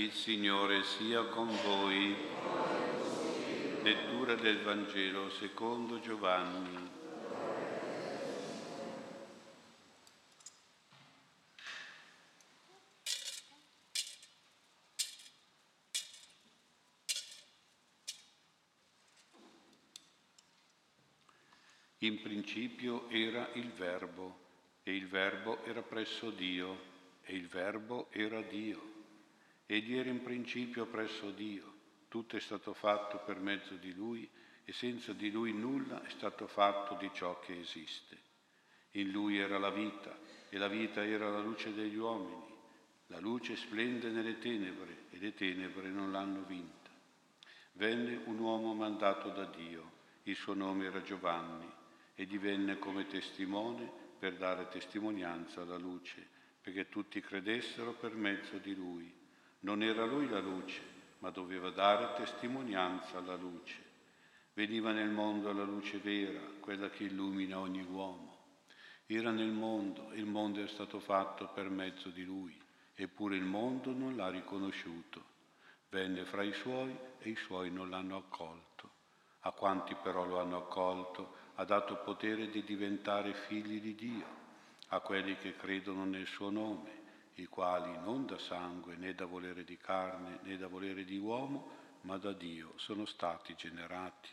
Il Signore sia con voi. Lettura del Vangelo secondo Giovanni. In principio era il Verbo, e il Verbo era presso Dio, e il Verbo era Dio. Egli era in principio presso Dio. Tutto è stato fatto per mezzo di Lui e senza di Lui nulla è stato fatto di ciò che esiste. In Lui era la vita e la vita era la luce degli uomini. La luce splende nelle tenebre e le tenebre non l'hanno vinta. Venne un uomo mandato da Dio, il suo nome era Giovanni, e divenne come testimone per dare testimonianza alla luce, perché tutti credessero per mezzo di lui. Non era lui la luce, ma doveva dare testimonianza alla luce. Veniva nel mondo la luce vera, quella che illumina ogni uomo. Era nel mondo il mondo è stato fatto per mezzo di lui, eppure il mondo non l'ha riconosciuto. Venne fra i suoi e i suoi non l'hanno accolto. A quanti però lo hanno accolto ha dato potere di diventare figli di Dio, a quelli che credono nel suo nome i quali non da sangue né da volere di carne né da volere di uomo, ma da Dio sono stati generati.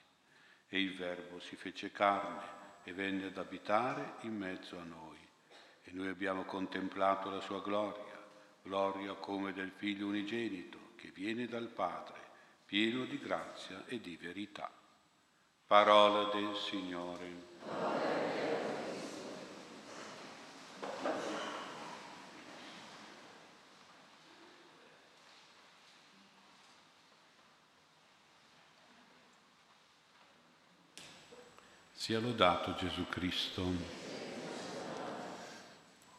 E il Verbo si fece carne e venne ad abitare in mezzo a noi. E noi abbiamo contemplato la sua gloria, gloria come del Figlio unigenito che viene dal Padre, pieno di grazia e di verità. Parola del Signore. Sia lodato Gesù Cristo.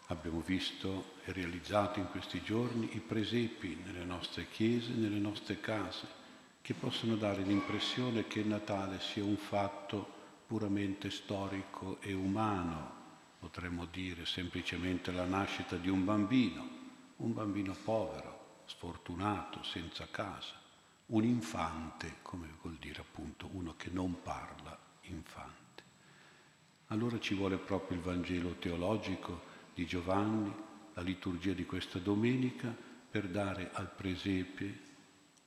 Abbiamo visto e realizzato in questi giorni i presepi nelle nostre chiese, nelle nostre case, che possono dare l'impressione che il Natale sia un fatto puramente storico e umano, potremmo dire semplicemente la nascita di un bambino, un bambino povero, sfortunato, senza casa, un infante, come vuol dire appunto uno che non parla, infante. Allora ci vuole proprio il Vangelo teologico di Giovanni, la liturgia di questa domenica, per dare al presepe,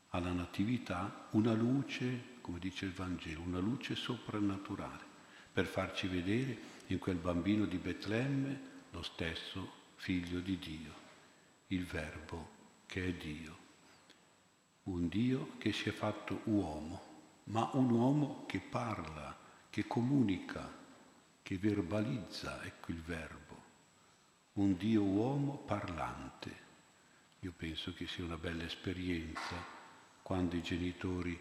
alla natività, una luce, come dice il Vangelo, una luce soprannaturale, per farci vedere in quel bambino di Betlemme lo stesso figlio di Dio, il Verbo che è Dio. Un Dio che si è fatto uomo, ma un uomo che parla, che comunica, che verbalizza, ecco il verbo, un Dio uomo parlante. Io penso che sia una bella esperienza quando i genitori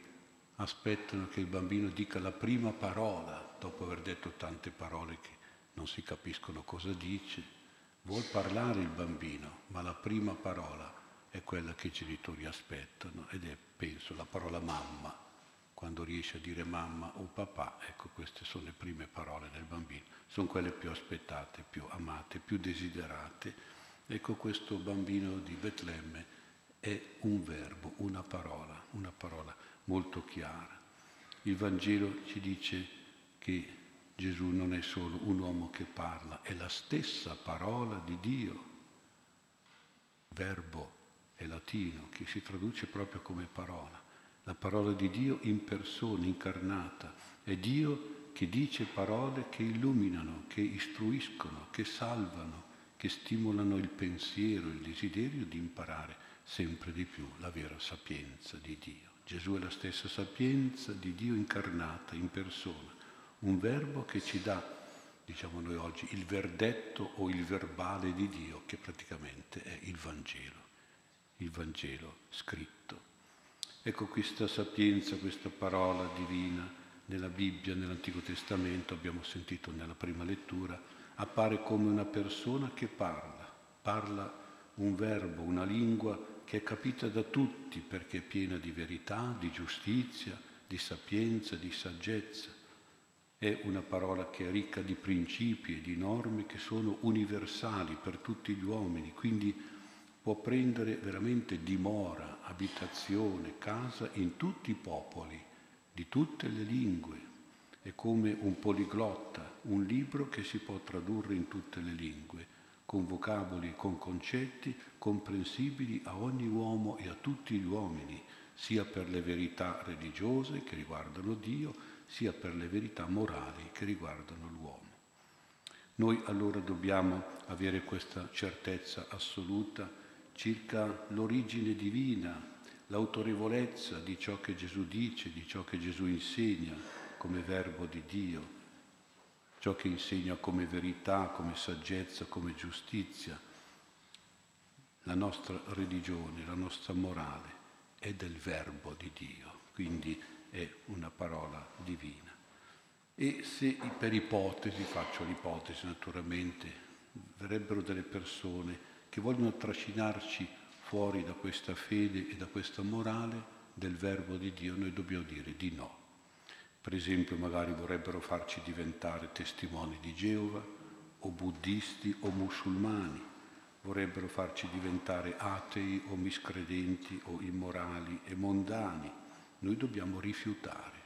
aspettano che il bambino dica la prima parola, dopo aver detto tante parole che non si capiscono cosa dice. Vuol parlare il bambino, ma la prima parola è quella che i genitori aspettano ed è, penso, la parola mamma quando riesce a dire mamma o papà, ecco queste sono le prime parole del bambino, sono quelle più aspettate, più amate, più desiderate. Ecco questo bambino di Betlemme è un verbo, una parola, una parola molto chiara. Il Vangelo ci dice che Gesù non è solo un uomo che parla, è la stessa parola di Dio. Verbo è latino, che si traduce proprio come parola la parola di Dio in persona, incarnata. È Dio che dice parole che illuminano, che istruiscono, che salvano, che stimolano il pensiero, il desiderio di imparare sempre di più la vera sapienza di Dio. Gesù è la stessa sapienza di Dio incarnata in persona, un verbo che ci dà, diciamo noi oggi, il verdetto o il verbale di Dio, che praticamente è il Vangelo, il Vangelo scritto. Ecco questa sapienza, questa parola divina nella Bibbia, nell'Antico Testamento, abbiamo sentito nella prima lettura, appare come una persona che parla, parla un verbo, una lingua che è capita da tutti perché è piena di verità, di giustizia, di sapienza, di saggezza. È una parola che è ricca di principi e di norme che sono universali per tutti gli uomini, quindi può prendere veramente dimora, abitazione, casa in tutti i popoli, di tutte le lingue. È come un poliglotta, un libro che si può tradurre in tutte le lingue, con vocaboli e con concetti comprensibili a ogni uomo e a tutti gli uomini, sia per le verità religiose che riguardano Dio, sia per le verità morali che riguardano l'uomo. Noi allora dobbiamo avere questa certezza assoluta circa l'origine divina, l'autorevolezza di ciò che Gesù dice, di ciò che Gesù insegna come verbo di Dio, ciò che insegna come verità, come saggezza, come giustizia. La nostra religione, la nostra morale è del verbo di Dio, quindi è una parola divina. E se per ipotesi, faccio l'ipotesi naturalmente, verrebbero delle persone che vogliono trascinarci fuori da questa fede e da questa morale del verbo di Dio, noi dobbiamo dire di no. Per esempio magari vorrebbero farci diventare testimoni di Geova o buddisti o musulmani, vorrebbero farci diventare atei o miscredenti o immorali e mondani. Noi dobbiamo rifiutare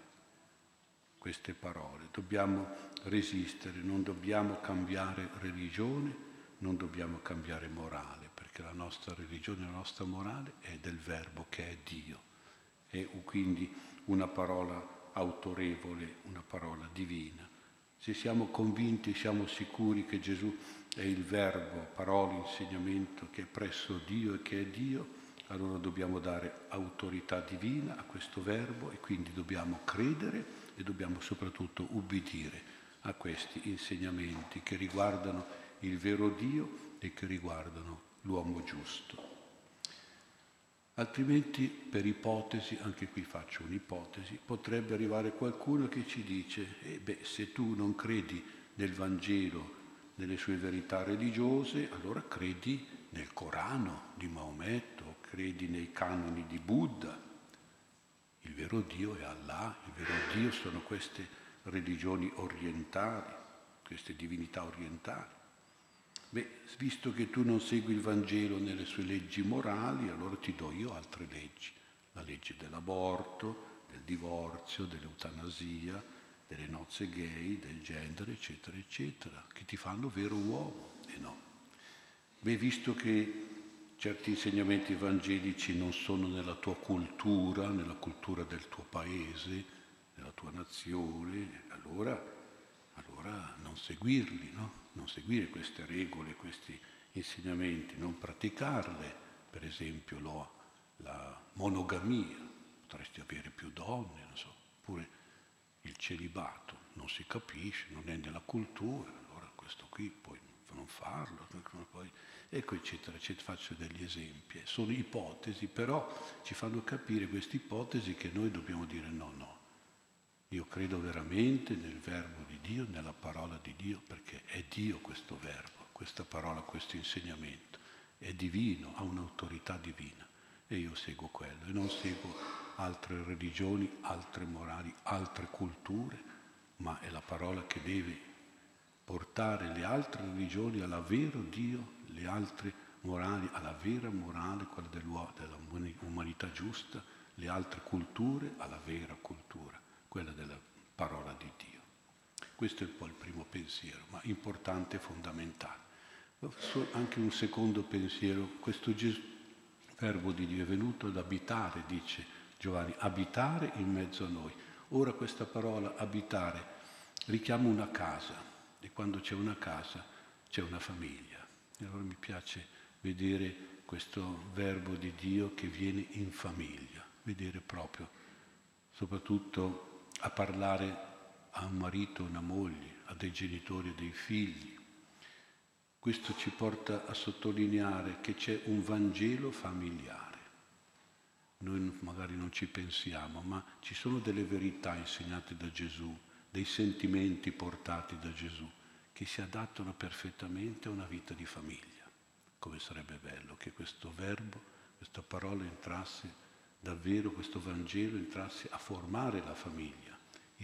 queste parole, dobbiamo resistere, non dobbiamo cambiare religione, non dobbiamo cambiare morale, perché la nostra religione, la nostra morale è del verbo che è Dio. È quindi una parola autorevole, una parola divina. Se siamo convinti, siamo sicuri che Gesù è il verbo, parola, insegnamento che è presso Dio e che è Dio, allora dobbiamo dare autorità divina a questo verbo e quindi dobbiamo credere e dobbiamo soprattutto ubbidire a questi insegnamenti che riguardano il vero Dio e che riguardano l'uomo giusto. Altrimenti, per ipotesi, anche qui faccio un'ipotesi, potrebbe arrivare qualcuno che ci dice, eh beh, se tu non credi nel Vangelo, nelle sue verità religiose, allora credi nel Corano di Maometto, credi nei canoni di Buddha. Il vero Dio è Allah, il vero Dio sono queste religioni orientali, queste divinità orientali. Beh, visto che tu non segui il Vangelo nelle sue leggi morali, allora ti do io altre leggi. La legge dell'aborto, del divorzio, dell'eutanasia, delle nozze gay, del genere, eccetera, eccetera, che ti fanno vero uomo e no. Beh, visto che certi insegnamenti evangelici non sono nella tua cultura, nella cultura del tuo paese, nella tua nazione, allora, allora non seguirli, no? Non seguire queste regole, questi insegnamenti, non praticarle, per esempio lo, la monogamia, potresti avere più donne, non so, oppure il celibato, non si capisce, non è nella cultura, allora questo qui puoi non farlo, poi, ecco eccetera, eccetera, faccio degli esempi, sono ipotesi, però ci fanno capire queste ipotesi che noi dobbiamo dire no, no, io credo veramente nel verbo di Dio, nella parola di Dio, perché è Dio questo verbo, questa parola, questo insegnamento. È divino, ha un'autorità divina e io seguo quello e non seguo altre religioni, altre morali, altre culture, ma è la parola che deve portare le altre religioni all'avvero Dio, le altre morali alla vera morale, quella dell'umanità giusta, le altre culture alla vera cultura quella della parola di Dio. Questo è un po' il primo pensiero, ma importante e fondamentale. Anche un secondo pensiero, questo Gesù, verbo di Dio è venuto ad abitare, dice Giovanni, abitare in mezzo a noi. Ora questa parola abitare richiama una casa e quando c'è una casa c'è una famiglia. E allora mi piace vedere questo verbo di Dio che viene in famiglia, vedere proprio, soprattutto a parlare a un marito, a una moglie, a dei genitori e dei figli. Questo ci porta a sottolineare che c'è un Vangelo familiare. Noi magari non ci pensiamo, ma ci sono delle verità insegnate da Gesù, dei sentimenti portati da Gesù, che si adattano perfettamente a una vita di famiglia. Come sarebbe bello che questo verbo, questa parola entrasse davvero questo Vangelo entrasse a formare la famiglia,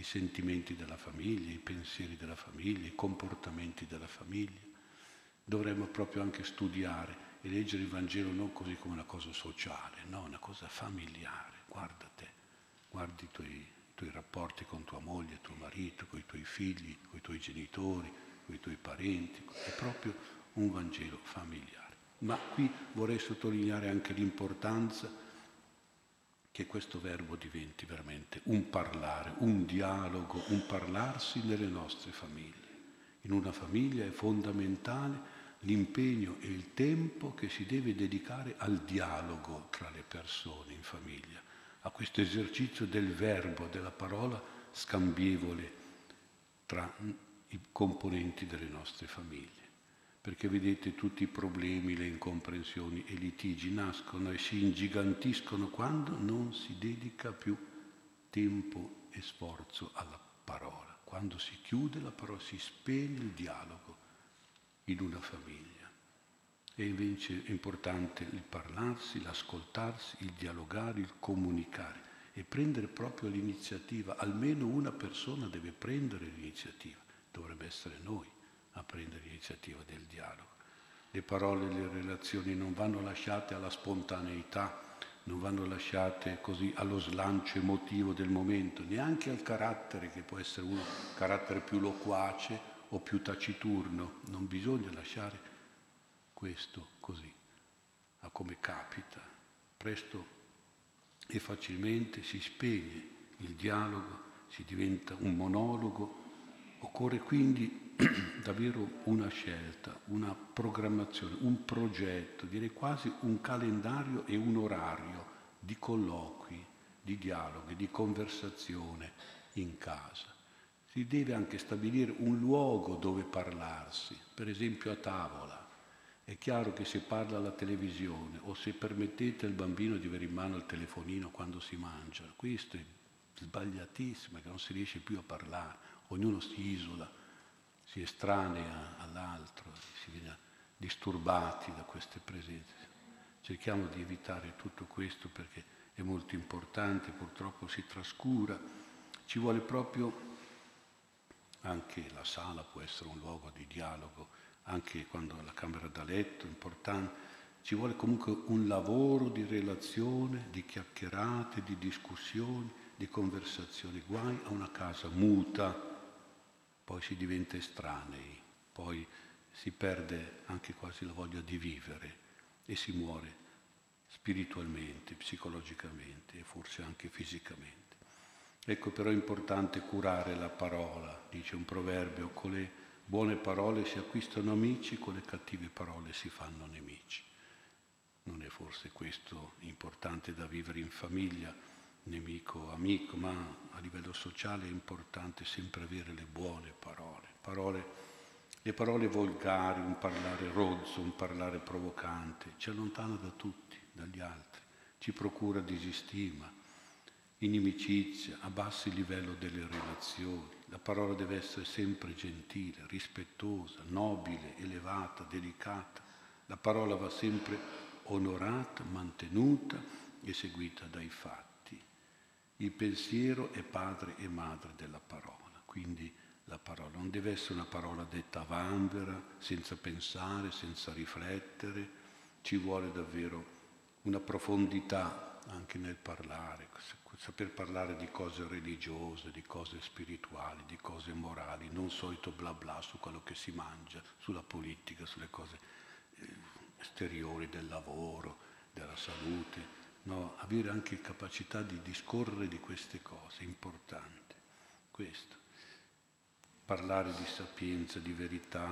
i sentimenti della famiglia, i pensieri della famiglia, i comportamenti della famiglia. Dovremmo proprio anche studiare e leggere il Vangelo non così come una cosa sociale, no, una cosa familiare. Guarda te, guardi i tuoi, i tuoi rapporti con tua moglie, tuo marito, con i tuoi figli, con i tuoi genitori, con i tuoi parenti. È proprio un Vangelo familiare. Ma qui vorrei sottolineare anche l'importanza che questo verbo diventi veramente un parlare, un dialogo, un parlarsi nelle nostre famiglie. In una famiglia è fondamentale l'impegno e il tempo che si deve dedicare al dialogo tra le persone in famiglia, a questo esercizio del verbo, della parola scambievole tra i componenti delle nostre famiglie. Perché vedete tutti i problemi, le incomprensioni e i litigi nascono e si ingigantiscono quando non si dedica più tempo e sforzo alla parola. Quando si chiude la parola, si spegne il dialogo in una famiglia. E invece è importante il parlarsi, l'ascoltarsi, il dialogare, il comunicare e prendere proprio l'iniziativa. Almeno una persona deve prendere l'iniziativa, dovrebbe essere noi a prendere l'iniziativa del dialogo. Le parole e le relazioni non vanno lasciate alla spontaneità, non vanno lasciate così allo slancio emotivo del momento, neanche al carattere che può essere uno carattere più loquace o più taciturno, non bisogna lasciare questo così, a come capita. Presto e facilmente si spegne il dialogo, si diventa un monologo, occorre quindi davvero una scelta, una programmazione, un progetto, direi quasi un calendario e un orario di colloqui, di dialoghi, di conversazione in casa. Si deve anche stabilire un luogo dove parlarsi, per esempio a tavola. È chiaro che se parla alla televisione o se permettete al bambino di avere in mano il telefonino quando si mangia, questo è sbagliatissimo, che non si riesce più a parlare, ognuno si isola, si estranea all'altro, si viene disturbati da queste presenze. Cerchiamo di evitare tutto questo perché è molto importante, purtroppo si trascura, ci vuole proprio anche la sala può essere un luogo di dialogo, anche quando la camera da letto è importante. Ci vuole comunque un lavoro di relazione, di chiacchierate, di discussioni, di conversazioni. Guai a una casa muta, poi si diventa estranei, poi si perde anche quasi la voglia di vivere e si muore spiritualmente, psicologicamente e forse anche fisicamente. Ecco però è importante curare la parola, dice un proverbio, con le buone parole si acquistano amici, con le cattive parole si fanno nemici. Non è forse questo importante da vivere in famiglia, nemico, amico, ma a livello sociale è importante sempre avere le buone parole. parole le parole volgari, un parlare rozzo, un parlare provocante, ci allontana da tutti, dagli altri, ci procura disistima inimicizia, abbassi il livello delle relazioni. La parola deve essere sempre gentile, rispettosa, nobile, elevata, delicata. La parola va sempre onorata, mantenuta e seguita dai fatti. Il pensiero è padre e madre della parola, quindi la parola non deve essere una parola detta a vanvera, senza pensare, senza riflettere, ci vuole davvero una profondità anche nel parlare, saper parlare di cose religiose, di cose spirituali, di cose morali, non solito bla bla su quello che si mangia, sulla politica, sulle cose eh, esteriori del lavoro, della salute, no, avere anche capacità di discorrere di queste cose, importante, questo. Parlare di sapienza, di verità,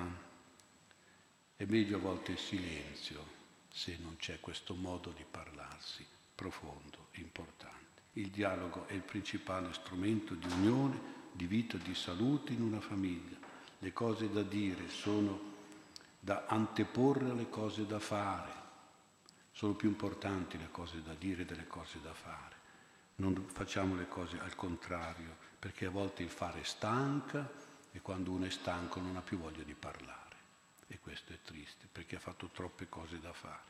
è meglio a volte il silenzio se non c'è questo modo di parlarsi profondo, importante. Il dialogo è il principale strumento di unione, di vita, di salute in una famiglia. Le cose da dire sono da anteporre alle cose da fare. Sono più importanti le cose da dire delle cose da fare. Non facciamo le cose al contrario, perché a volte il fare stanca e quando uno è stanco non ha più voglia di parlare. E questo è triste, perché ha fatto troppe cose da fare.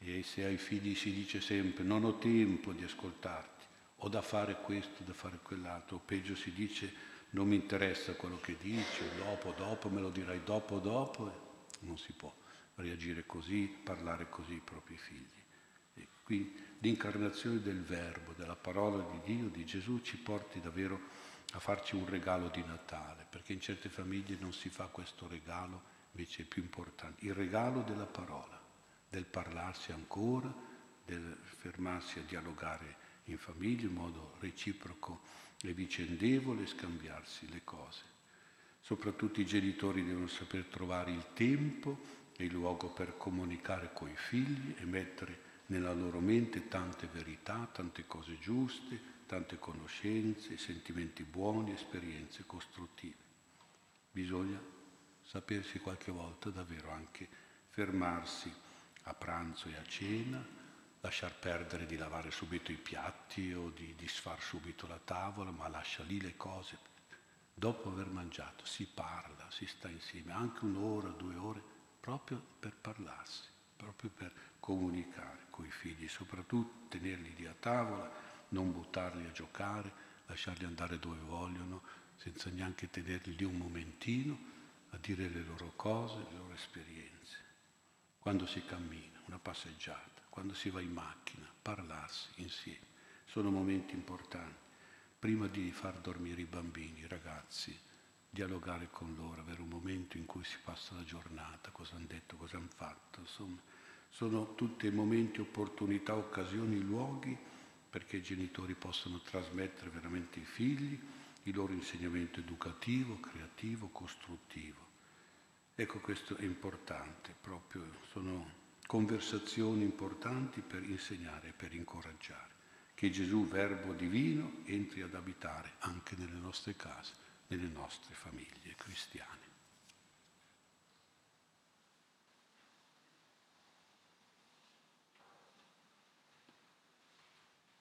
E se ai figli si dice sempre non ho tempo di ascoltarti, ho da fare questo, da fare quell'altro, o peggio si dice non mi interessa quello che dici, dopo, dopo, me lo dirai dopo, dopo, non si può reagire così, parlare così ai propri figli. E quindi l'incarnazione del Verbo, della parola di Dio, di Gesù, ci porti davvero a farci un regalo di Natale, perché in certe famiglie non si fa questo regalo, invece è più importante, il regalo della parola, del parlarsi ancora, del fermarsi a dialogare in famiglia in modo reciproco e vicendevole scambiarsi le cose. Soprattutto i genitori devono saper trovare il tempo e il luogo per comunicare coi figli e mettere nella loro mente tante verità, tante cose giuste, tante conoscenze, sentimenti buoni, esperienze costruttive. Bisogna sapersi qualche volta davvero anche fermarsi a pranzo e a cena, lasciar perdere di lavare subito i piatti o di disfar subito la tavola, ma lascia lì le cose. Dopo aver mangiato si parla, si sta insieme, anche un'ora, due ore, proprio per parlarsi, proprio per comunicare con i figli, soprattutto tenerli lì a tavola, non buttarli a giocare, lasciarli andare dove vogliono, senza neanche tenerli lì un momentino a dire le loro cose, le loro esperienze. Quando si cammina, una passeggiata, quando si va in macchina, parlarsi insieme, sono momenti importanti. Prima di far dormire i bambini, i ragazzi, dialogare con loro, avere un momento in cui si passa la giornata, cosa hanno detto, cosa hanno fatto, insomma, sono tutti momenti, opportunità, occasioni, luoghi perché i genitori possano trasmettere veramente ai figli il loro insegnamento educativo, creativo, costruttivo. Ecco, questo è importante, proprio sono conversazioni importanti per insegnare e per incoraggiare. Che Gesù, Verbo divino, entri ad abitare anche nelle nostre case nelle nostre famiglie cristiane.